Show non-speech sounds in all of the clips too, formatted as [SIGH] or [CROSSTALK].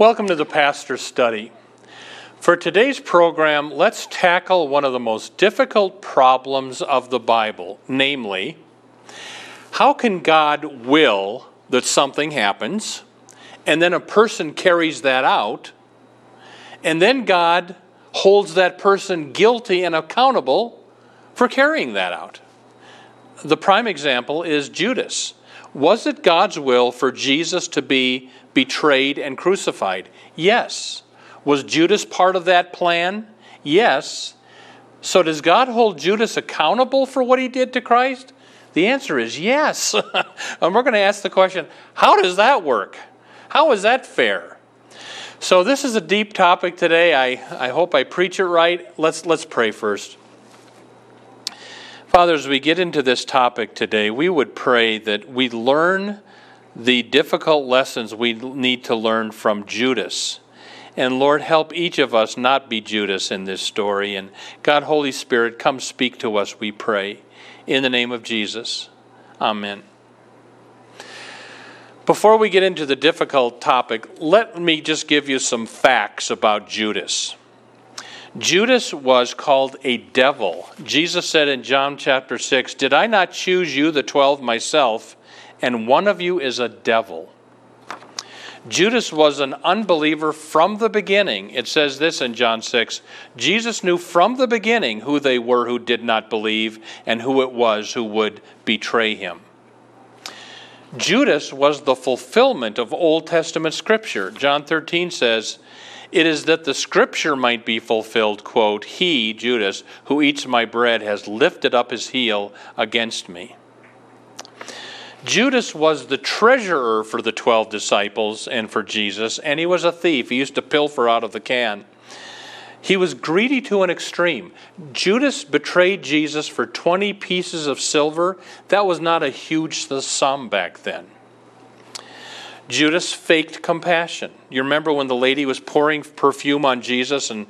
Welcome to the Pastor Study. For today's program, let's tackle one of the most difficult problems of the Bible, namely, how can God will that something happens, and then a person carries that out, and then God holds that person guilty and accountable for carrying that out? The prime example is Judas. Was it God's will for Jesus to be betrayed and crucified? Yes. Was Judas part of that plan? Yes. So does God hold Judas accountable for what he did to Christ? The answer is yes. [LAUGHS] and we're going to ask the question how does that work? How is that fair? So this is a deep topic today. I, I hope I preach it right. Let's let's pray first. Father, as we get into this topic today, we would pray that we learn the difficult lessons we need to learn from Judas. And Lord, help each of us not be Judas in this story. And God, Holy Spirit, come speak to us, we pray. In the name of Jesus. Amen. Before we get into the difficult topic, let me just give you some facts about Judas. Judas was called a devil. Jesus said in John chapter 6, Did I not choose you, the twelve, myself? And one of you is a devil. Judas was an unbeliever from the beginning. It says this in John 6 Jesus knew from the beginning who they were who did not believe and who it was who would betray him. Judas was the fulfillment of Old Testament scripture. John 13 says, It is that the scripture might be fulfilled, quote, He, Judas, who eats my bread, has lifted up his heel against me. Judas was the treasurer for the 12 disciples and for Jesus, and he was a thief. He used to pilfer out of the can. He was greedy to an extreme. Judas betrayed Jesus for 20 pieces of silver. That was not a huge sum back then. Judas faked compassion. You remember when the lady was pouring perfume on Jesus and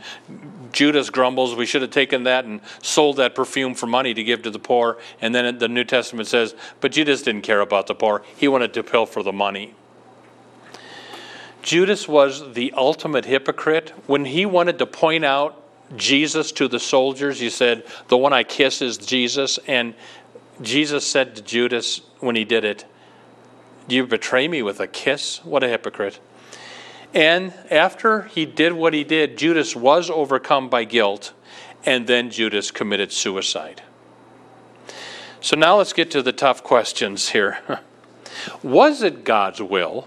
Judas grumbles, we should have taken that and sold that perfume for money to give to the poor. And then the New Testament says, but Judas didn't care about the poor. He wanted to pilfer for the money. Judas was the ultimate hypocrite. When he wanted to point out Jesus to the soldiers, he said, The one I kiss is Jesus. And Jesus said to Judas when he did it, you betray me with a kiss? What a hypocrite. And after he did what he did, Judas was overcome by guilt, and then Judas committed suicide. So now let's get to the tough questions here. [LAUGHS] was it God's will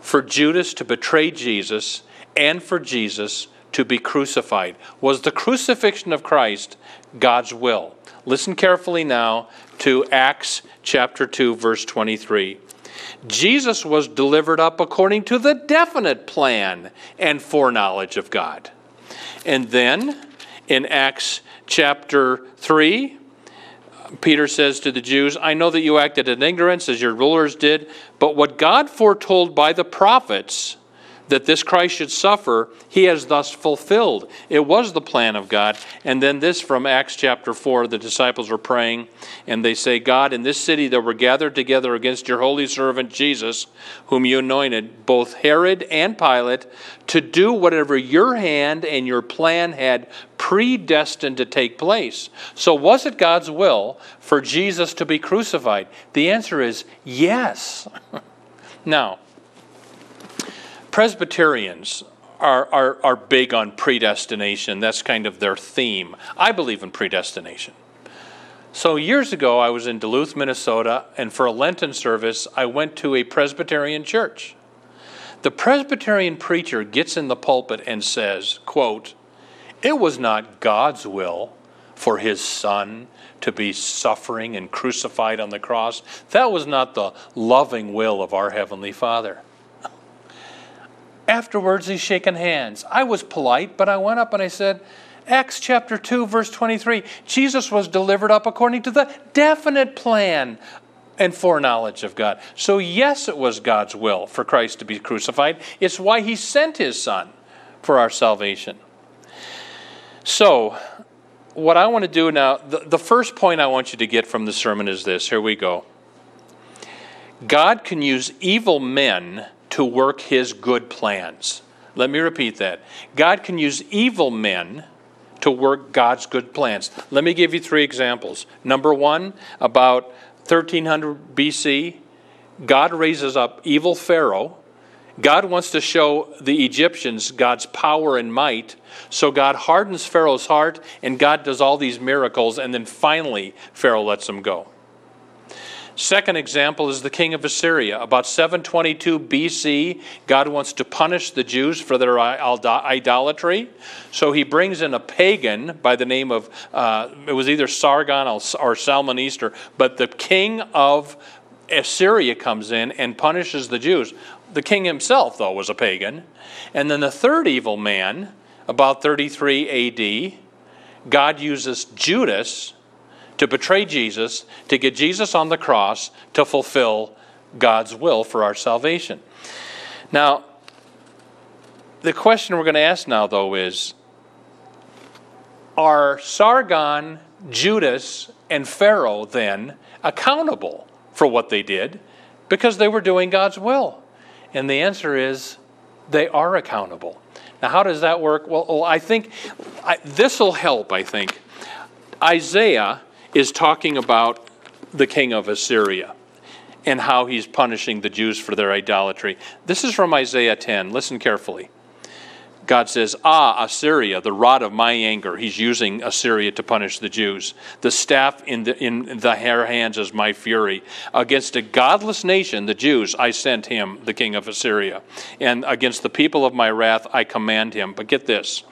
for Judas to betray Jesus and for Jesus to be crucified? Was the crucifixion of Christ God's will? Listen carefully now to Acts chapter 2, verse 23. Jesus was delivered up according to the definite plan and foreknowledge of God. And then in Acts chapter 3, Peter says to the Jews, I know that you acted in ignorance as your rulers did, but what God foretold by the prophets that this Christ should suffer, he has thus fulfilled. It was the plan of God. And then this from Acts chapter 4 the disciples are praying, and they say, God, in this city that were gathered together against your holy servant Jesus, whom you anointed, both Herod and Pilate, to do whatever your hand and your plan had predestined to take place. So, was it God's will for Jesus to be crucified? The answer is yes. [LAUGHS] now, Presbyterians are, are, are big on predestination. That's kind of their theme. I believe in predestination. So, years ago, I was in Duluth, Minnesota, and for a Lenten service, I went to a Presbyterian church. The Presbyterian preacher gets in the pulpit and says, quote, It was not God's will for his son to be suffering and crucified on the cross. That was not the loving will of our Heavenly Father. Afterwards, he's shaking hands. I was polite, but I went up and I said, Acts chapter 2, verse 23 Jesus was delivered up according to the definite plan and foreknowledge of God. So, yes, it was God's will for Christ to be crucified. It's why he sent his son for our salvation. So, what I want to do now, the, the first point I want you to get from the sermon is this. Here we go. God can use evil men to work his good plans. Let me repeat that. God can use evil men to work God's good plans. Let me give you three examples. Number one, about 1300 BC, God raises up evil Pharaoh. God wants to show the Egyptians God's power and might. So God hardens Pharaoh's heart, and God does all these miracles, and then finally, Pharaoh lets him go. Second example is the king of Assyria. About 722 BC, God wants to punish the Jews for their idolatry. So he brings in a pagan by the name of, uh, it was either Sargon or Shalmaneser, but the king of Assyria comes in and punishes the Jews. The king himself, though, was a pagan. And then the third evil man, about 33 AD, God uses Judas to betray Jesus, to get Jesus on the cross to fulfill God's will for our salvation. Now, the question we're going to ask now, though, is Are Sargon, Judas, and Pharaoh then accountable for what they did because they were doing God's will? And the answer is they are accountable. Now, how does that work? Well, well I think this will help, I think. Isaiah is talking about the king of Assyria and how he's punishing the Jews for their idolatry. This is from Isaiah 10. Listen carefully. God says, Ah, Assyria, the rod of my anger. He's using Assyria to punish the Jews. The staff in the, in the hands is my fury. Against a godless nation, the Jews, I sent him, the king of Assyria. And against the people of my wrath, I command him. But get this.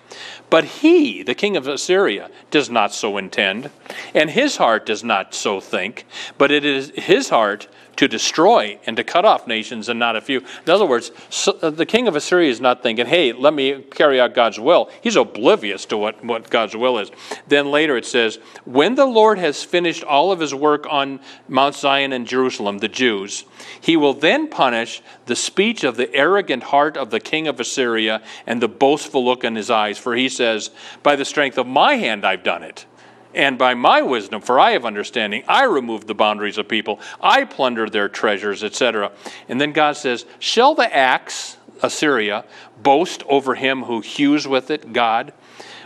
But he, the king of Assyria, does not so intend, and his heart does not so think, but it is his heart to destroy and to cut off nations and not a few. In other words, so, uh, the king of Assyria is not thinking, hey, let me carry out God's will. He's oblivious to what, what God's will is. Then later it says, when the Lord has finished all of his work on Mount Zion and Jerusalem, the Jews, he will then punish the speech of the arrogant heart of the king of Assyria and the boastful look in his eyes. For he says, by the strength of my hand I've done it and by my wisdom, for I have understanding, I removed the boundaries of people, I plundered their treasures, etc. And then God says, Shall the axe, Assyria, boast over him who hews with it, God?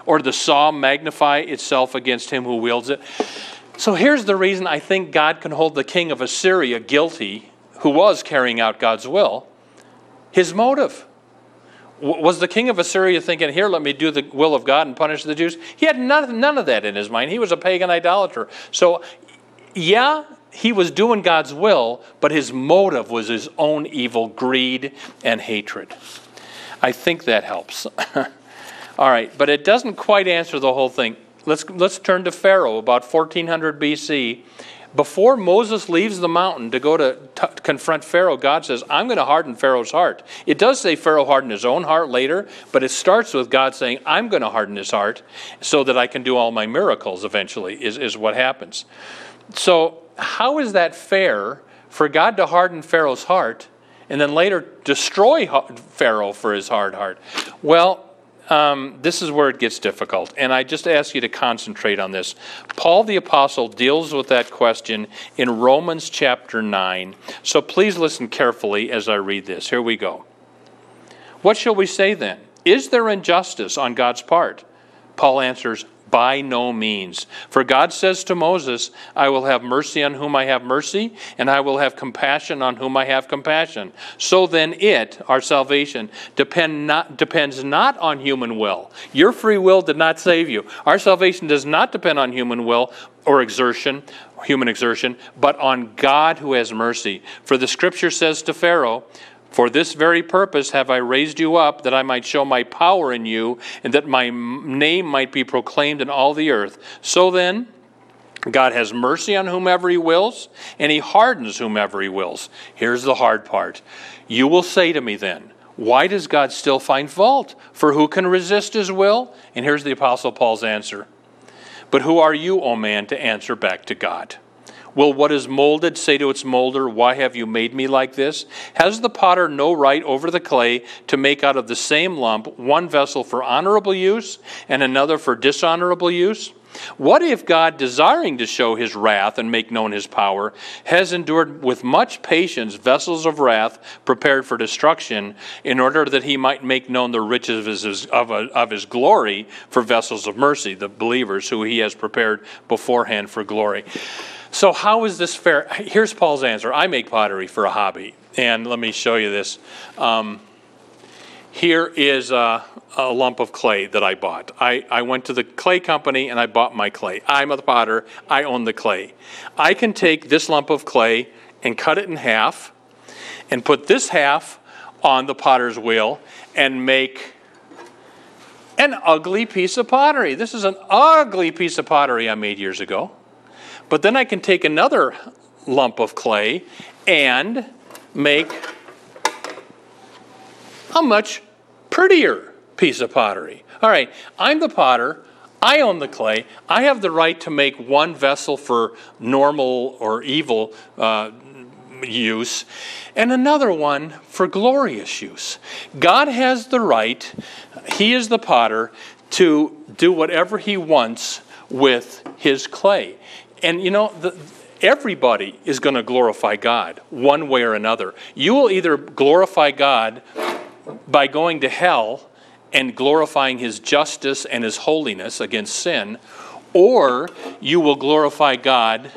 Or the saw magnify itself against him who wields it? So here's the reason I think God can hold the king of Assyria guilty, who was carrying out God's will. His motive. Was the king of Assyria thinking, here, let me do the will of God and punish the Jews? He had none, none of that in his mind. He was a pagan idolater. So, yeah, he was doing God's will, but his motive was his own evil greed and hatred. I think that helps. [LAUGHS] All right, but it doesn't quite answer the whole thing. Let's, let's turn to Pharaoh, about 1400 BC. Before Moses leaves the mountain to go to t- confront Pharaoh, God says, I'm going to harden Pharaoh's heart. It does say Pharaoh hardened his own heart later, but it starts with God saying, I'm going to harden his heart so that I can do all my miracles eventually, is, is what happens. So, how is that fair for God to harden Pharaoh's heart and then later destroy Pharaoh for his hard heart? Well, um, this is where it gets difficult. And I just ask you to concentrate on this. Paul the Apostle deals with that question in Romans chapter 9. So please listen carefully as I read this. Here we go. What shall we say then? Is there injustice on God's part? Paul answers, by no means. For God says to Moses, I will have mercy on whom I have mercy, and I will have compassion on whom I have compassion. So then, it, our salvation, depend not, depends not on human will. Your free will did not save you. Our salvation does not depend on human will or exertion, human exertion, but on God who has mercy. For the scripture says to Pharaoh, for this very purpose have I raised you up, that I might show my power in you, and that my name might be proclaimed in all the earth. So then, God has mercy on whomever He wills, and He hardens whomever He wills. Here's the hard part. You will say to me then, Why does God still find fault? For who can resist his will? And here's the Apostle Paul's answer. But who are you, O man, to answer back to God? Will what is molded say to its molder, Why have you made me like this? Has the potter no right over the clay to make out of the same lump one vessel for honorable use and another for dishonorable use? What if God, desiring to show his wrath and make known his power, has endured with much patience vessels of wrath prepared for destruction, in order that he might make known the riches of his, of, of his glory for vessels of mercy, the believers who he has prepared beforehand for glory? So, how is this fair? Here's Paul's answer I make pottery for a hobby. And let me show you this. Um, here is a, a, lump of clay that I bought. I, I went to the clay company and I bought my clay. I'm a potter, I own the clay. I can take this lump of clay and cut it in half and put this half on the potter's wheel and make an ugly piece of pottery. This is an ugly piece of pottery I made years ago. But then I can take another lump of clay and make a much prettier piece of pottery. All right, I'm the potter. I own the clay. I have the right to make one vessel for normal or evil uh, use and another one for glorious use. God has the right, He is the potter, to do whatever He wants with His clay. And you know, the, everybody is going to glorify God one way or another. You will either glorify God by going to hell and glorifying his justice and his holiness against sin, or you will glorify God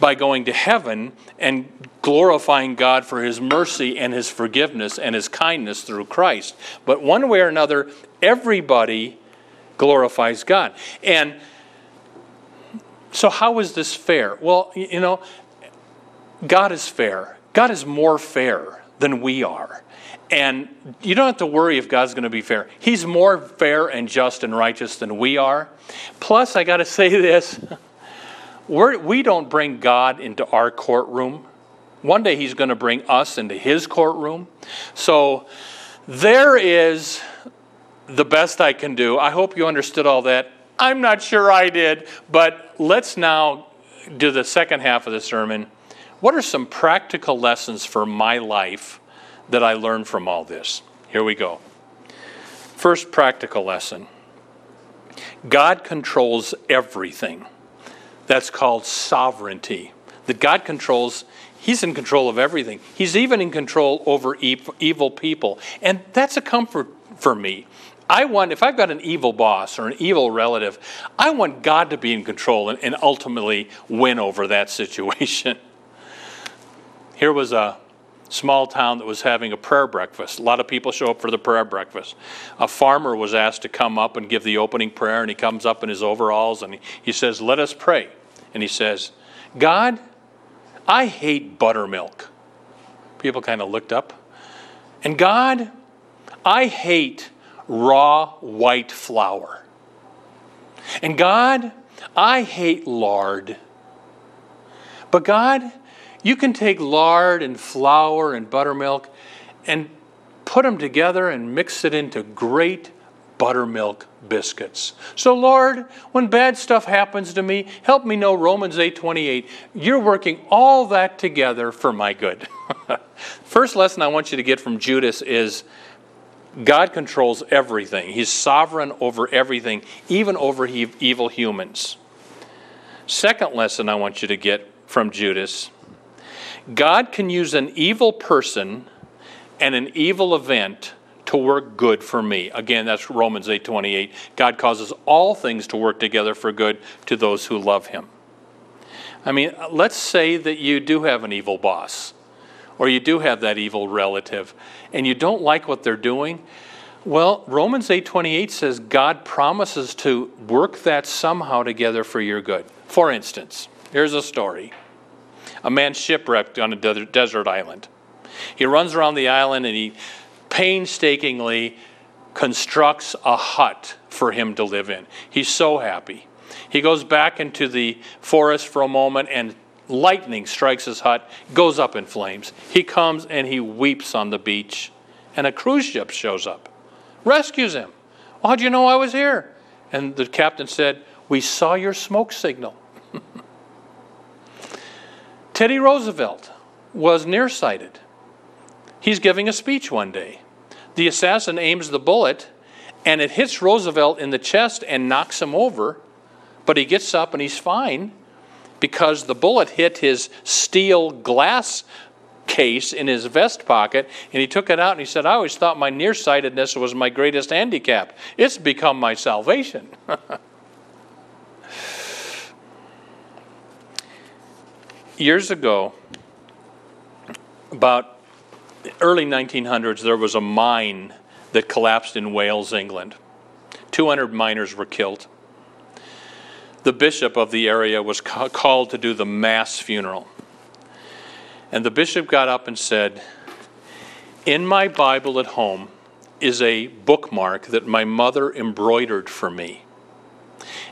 by going to heaven and glorifying God for his mercy and his forgiveness and his kindness through Christ. But one way or another, everybody glorifies God. And so, how is this fair? Well, you know, God is fair. God is more fair than we are. And you don't have to worry if God's going to be fair. He's more fair and just and righteous than we are. Plus, I got to [LAUGHS] say this we're, we don't bring God into our courtroom. One day He's going to bring us into His courtroom. So, there is the best I can do. I hope you understood all that. I'm not sure I did, but let's now do the second half of the sermon. What are some practical lessons for my life that I learned from all this? Here we go. First practical lesson God controls everything. That's called sovereignty. That God controls, He's in control of everything. He's even in control over evil people. And that's a comfort for me. I want, if I've got an evil boss or an evil relative, I want God to be in control and, and ultimately win over that situation. [LAUGHS] Here was a small town that was having a prayer breakfast. A lot of people show up for the prayer breakfast. A farmer was asked to come up and give the opening prayer, and he comes up in his overalls and he, he says, Let us pray. And he says, God, I hate buttermilk. People kind of looked up. And God, I hate raw white flour. And God, I hate lard. But God, you can take lard and flour and buttermilk and put them together and mix it into great buttermilk biscuits. So Lord, when bad stuff happens to me, help me know Romans 8:28. You're working all that together for my good. [LAUGHS] First lesson I want you to get from Judas is God controls everything. He's sovereign over everything, even over he- evil humans. Second lesson I want you to get from Judas God can use an evil person and an evil event to work good for me. Again, that's Romans 8:28. God causes all things to work together for good to those who love him. I mean, let's say that you do have an evil boss or you do have that evil relative and you don't like what they're doing, well, Romans 8:28 says God promises to work that somehow together for your good. For instance, here's a story. A man shipwrecked on a desert island. He runs around the island and he painstakingly constructs a hut for him to live in. He's so happy. He goes back into the forest for a moment and lightning strikes his hut, goes up in flames. He comes and he weeps on the beach and a cruise ship shows up, rescues him. Oh, well, how'd you know I was here? And the captain said, We saw your smoke signal. [LAUGHS] Teddy Roosevelt was nearsighted. He's giving a speech one day. The assassin aims the bullet and it hits Roosevelt in the chest and knocks him over, but he gets up and he's fine because the bullet hit his steel glass case in his vest pocket and he took it out and he said, I always thought my nearsightedness was my greatest handicap. It's become my salvation. [LAUGHS] Years ago, about early 1900s, there was a mine that collapsed in Wales, England. 200 miners were killed. The bishop of the area was ca- called to do the mass funeral. And the bishop got up and said, In my Bible at home is a bookmark that my mother embroidered for me.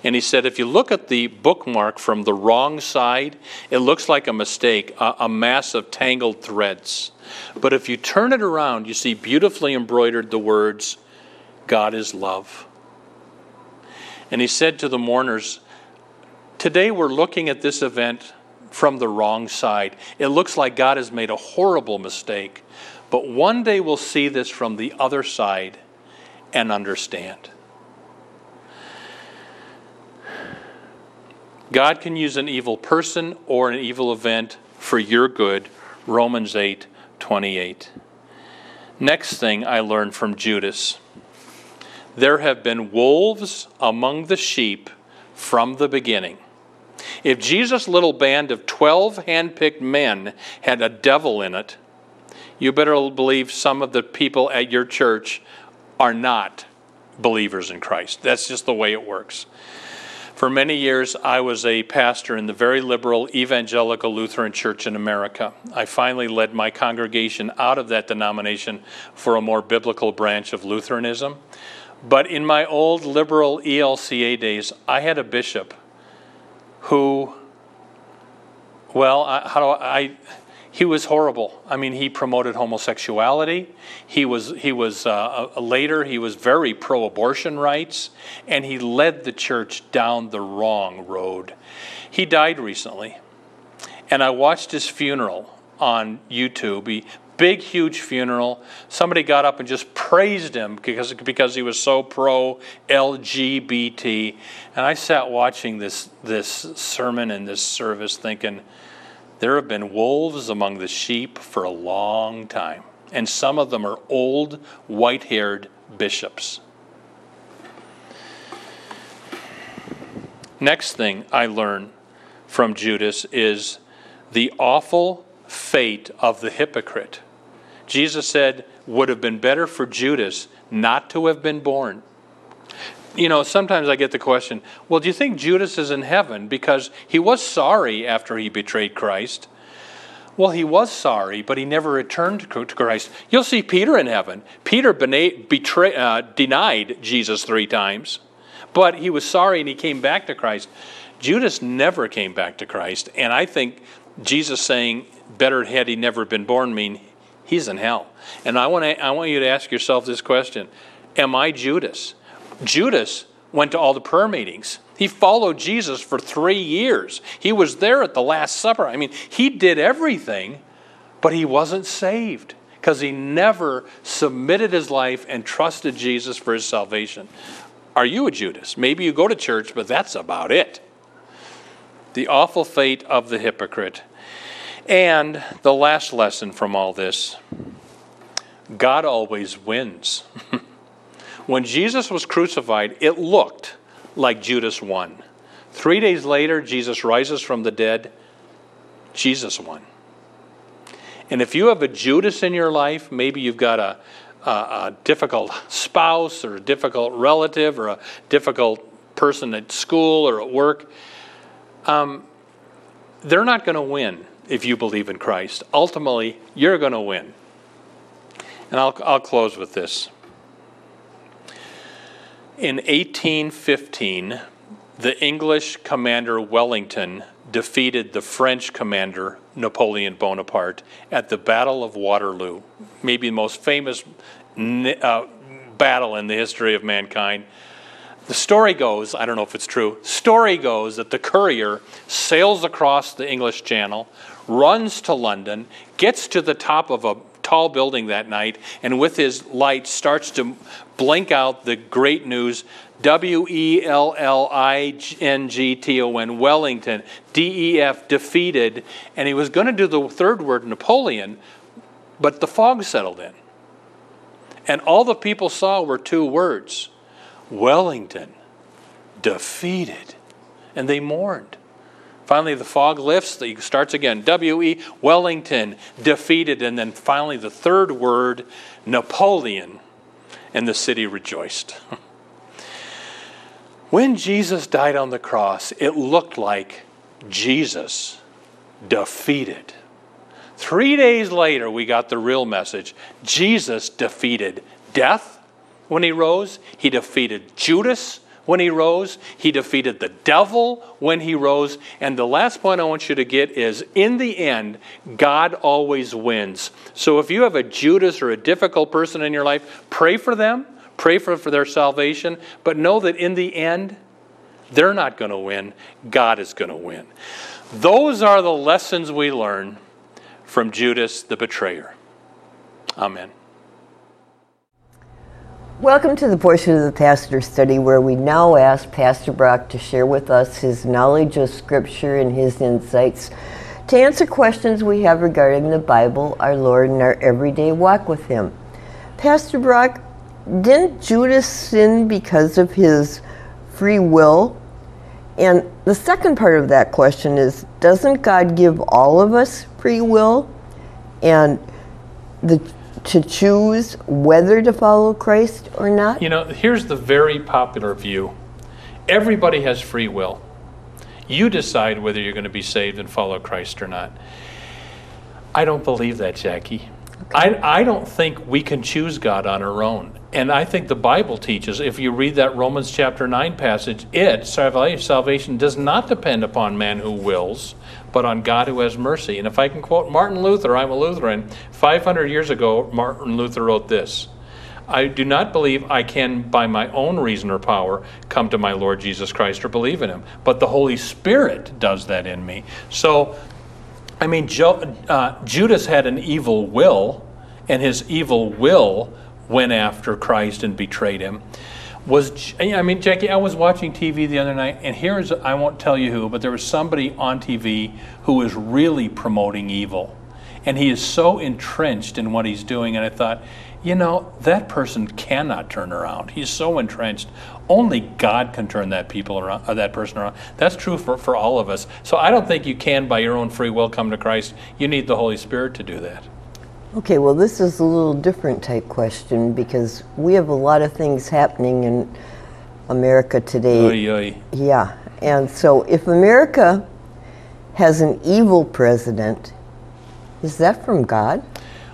And he said, if you look at the bookmark from the wrong side, it looks like a mistake, a, a, mass of tangled threads. But if you turn it around, you see beautifully embroidered the words, God is love. And he said to the mourners, Today we're looking at this event from the wrong side. It looks like God has made a horrible mistake. But one day we'll see this from the other side and understand. God can use an evil person or an evil event for your good. Romans 8 28. Next thing I learned from Judas there have been wolves among the sheep from the beginning. If Jesus' little band of 12 handpicked men had a devil in it, you better believe some of the people at your church are not believers in Christ. That's just the way it works. For many years, I was a pastor in the very liberal evangelical Lutheran church in America. I finally led my congregation out of that denomination for a more biblical branch of Lutheranism. But in my old liberal ELCA days, I had a bishop who, well, I, how do I, I he was horrible. I mean, he promoted homosexuality. He was he was uh, later he was very pro-abortion rights, and he led the church down the wrong road. He died recently, and I watched his funeral on YouTube. He, big, huge funeral. Somebody got up and just praised him because because he was so pro LGBT, and I sat watching this this sermon and this service, thinking there have been wolves among the sheep for a long time, and some of them are old, white haired bishops. Next thing I learn from Judas is the awful fate of the hypocrite. Jesus said, would have been better for Judas not to have been born you know, sometimes I get the question, well, do you think Judas is in heaven because he was sorry after he betrayed Christ? Well, he was sorry, but he never returned to Christ. You'll see Peter in heaven. Peter betray, uh, denied Jesus three times, but he was sorry and he came back to Christ. Judas never came back to Christ, and I think Jesus saying, "Better had he never been born," mean he's in hell. And I want to, I want you to ask yourself this question: Am I Judas? Judas went to all the prayer meetings. He followed Jesus for three years. He was there at the Last Supper. I mean, he did everything, but he wasn't saved because he never submitted his life and trusted Jesus for his salvation. Are you a Judas? Maybe you go to church, but that's about it. The awful fate of the hypocrite. And the last lesson from all this God always wins. [LAUGHS] When Jesus was crucified, it looked like Judas won. Three days later, Jesus rises from the dead. Jesus won. And if you have a Judas in your life, maybe you've got a, a, a difficult spouse or a difficult relative or a difficult person at school or at work, um, they're not going to win if you believe in Christ. Ultimately, you're going to win. And I'll, I'll close with this. In 1815, the English commander Wellington defeated the French commander Napoleon Bonaparte at the Battle of Waterloo, maybe the most famous uh, battle in the history of mankind. The story goes, I don't know if it's true, story goes that the courier sails across the English Channel, runs to London, gets to the top of a tall building that night, and with his light starts to blink out the great news W E L L I N G T O N, Wellington, D E F, defeated. And he was going to do the third word, Napoleon, but the fog settled in. And all the people saw were two words Wellington, defeated. And they mourned. Finally, the fog lifts, It starts again. W.E. Wellington, defeated. And then finally, the third word, Napoleon, and the city rejoiced. [LAUGHS] when Jesus died on the cross, it looked like Jesus defeated. Three days later, we got the real message. Jesus defeated death when he rose, he defeated Judas when he rose, he defeated the devil when he rose. And the last point I want you to get is in the end, God always wins. So if you have a Judas or a difficult person in your life, pray for them, pray for, for their salvation, but know that in the end, they're not going to win. God is going to win. Those are the lessons we learn from Judas the betrayer. Amen. Welcome to the portion of the pastor study where we now ask Pastor Brock to share with us his knowledge of Scripture and his insights to answer questions we have regarding the Bible, our Lord, and our everyday walk with Him. Pastor Brock, didn't Judas sin because of his free will? And the second part of that question is Doesn't God give all of us free will? And the to choose whether to follow Christ or not? You know, here's the very popular view everybody has free will. You decide whether you're going to be saved and follow Christ or not. I don't believe that, Jackie. Okay. I, I don't think we can choose God on our own. And I think the Bible teaches, if you read that Romans chapter 9 passage, it, salvation, does not depend upon man who wills, but on God who has mercy. And if I can quote Martin Luther, I'm a Lutheran, 500 years ago, Martin Luther wrote this I do not believe I can, by my own reason or power, come to my Lord Jesus Christ or believe in him, but the Holy Spirit does that in me. So, I mean, jo- uh, Judas had an evil will, and his evil will went after Christ and betrayed him was I mean, Jackie, I was watching TV the other night, and here's I won't tell you who, but there was somebody on TV who was really promoting evil, and he is so entrenched in what he's doing. And I thought, you know, that person cannot turn around. He's so entrenched. Only God can turn that people around, uh, that person around. That's true for, for all of us. So I don't think you can, by your own free will, come to Christ. You need the Holy Spirit to do that. Okay, well, this is a little different type question because we have a lot of things happening in America today. Oy, oy. Yeah, and so if America has an evil president, is that from God?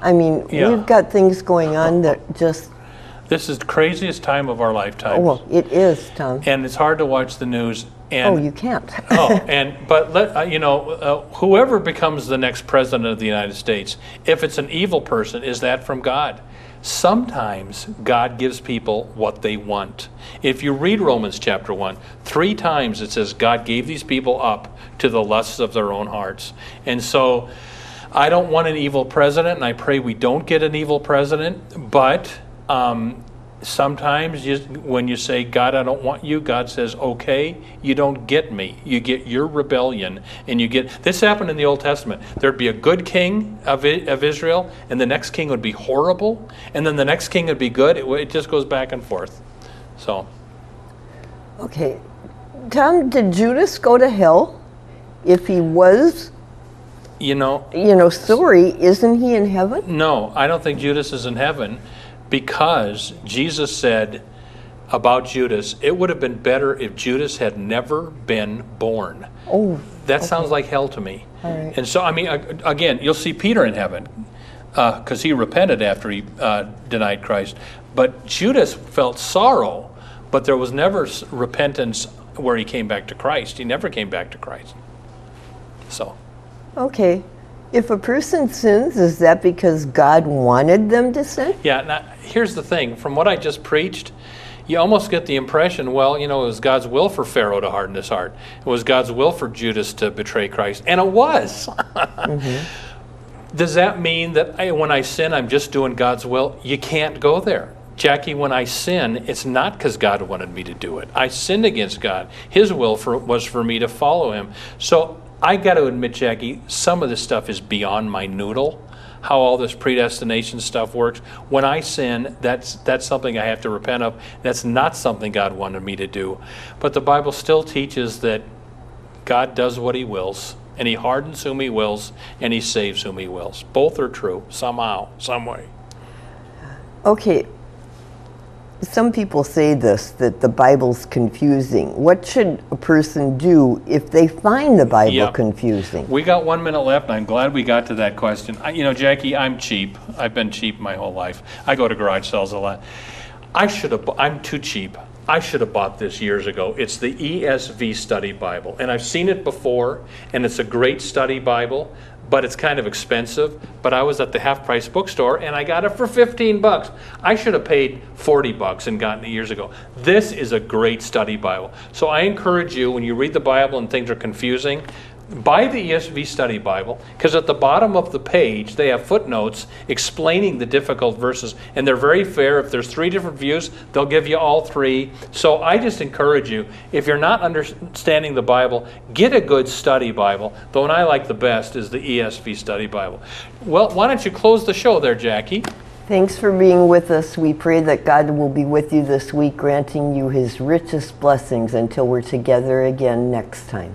I mean, yeah. we've got things going on that just. This is the craziest time of our lifetime. Oh, well, it is, Tom. And it's hard to watch the news and, oh, you can't. [LAUGHS] oh, and but let uh, you know, uh, whoever becomes the next president of the United States, if it's an evil person, is that from God? Sometimes God gives people what they want. If you read Romans chapter 1, three times it says God gave these people up to the lusts of their own hearts. And so I don't want an evil president, and I pray we don't get an evil president, but um, sometimes you, when you say, God, I don't want you, God says, okay, you don't get me. You get your rebellion. And you get, this happened in the Old Testament. There'd be a good king of, of Israel, and the next king would be horrible, and then the next king would be good. It, it just goes back and forth. So. Okay. Tom, did Judas go to hell if he was? You know, you know, sorry, isn't he in heaven? No, I don't think Judas is in heaven because Jesus said about Judas, it would have been better if Judas had never been born. Oh, that okay. sounds like hell to me. And so, I mean, again, you'll see Peter in heaven because uh, he repented after he uh, denied Christ. But Judas felt sorrow, but there was never repentance where he came back to Christ. He never came back to Christ. So. Okay. If a person sins, is that because God wanted them to sin? Yeah, now here's the thing from what I just preached, you almost get the impression, well, you know, it was God's will for Pharaoh to harden his heart. It was God's will for Judas to betray Christ. And it was. [LAUGHS] mm-hmm. Does that mean that I, when I sin, I'm just doing God's will? You can't go there. Jackie, when I sin, it's not because God wanted me to do it. I sinned against God. His will for, was for me to follow Him. So I got to admit, Jackie, some of this stuff is beyond my noodle. How all this predestination stuff works. When I sin, that's that's something I have to repent of. That's not something God wanted me to do. But the Bible still teaches that God does what He wills, and He hardens whom He wills, and He saves whom He wills. Both are true somehow, some way. Okay, some people say this that the Bible's confusing. What should a person do if they find the Bible yep. confusing? We got one minute left, and I'm glad we got to that question. I, you know, Jackie, I'm cheap. I've been cheap my whole life. I go to garage sales a lot. I should have. I'm too cheap. I should have bought this years ago. It's the ESV Study Bible, and I've seen it before, and it's a great study Bible but it's kind of expensive. But I was at the half price bookstore and I got it for 15 bucks. I should have paid 40 bucks and gotten it years ago. This is a great study Bible. So I encourage you when you read the Bible and things are confusing, buy the ESV Study Bible because at the bottom of the page they have footnotes explaining the difficult verses, and they're very fair. If there's three different views, they'll give you all three. So I just encourage you if you're not understanding the Bible, get a good study Bible. The one I like the best is the ESV Study Bible. Well, why don't you close the show there, Jackie? Thanks for being with us. We pray that God will be with you this week, granting you his richest blessings until we're together again next time.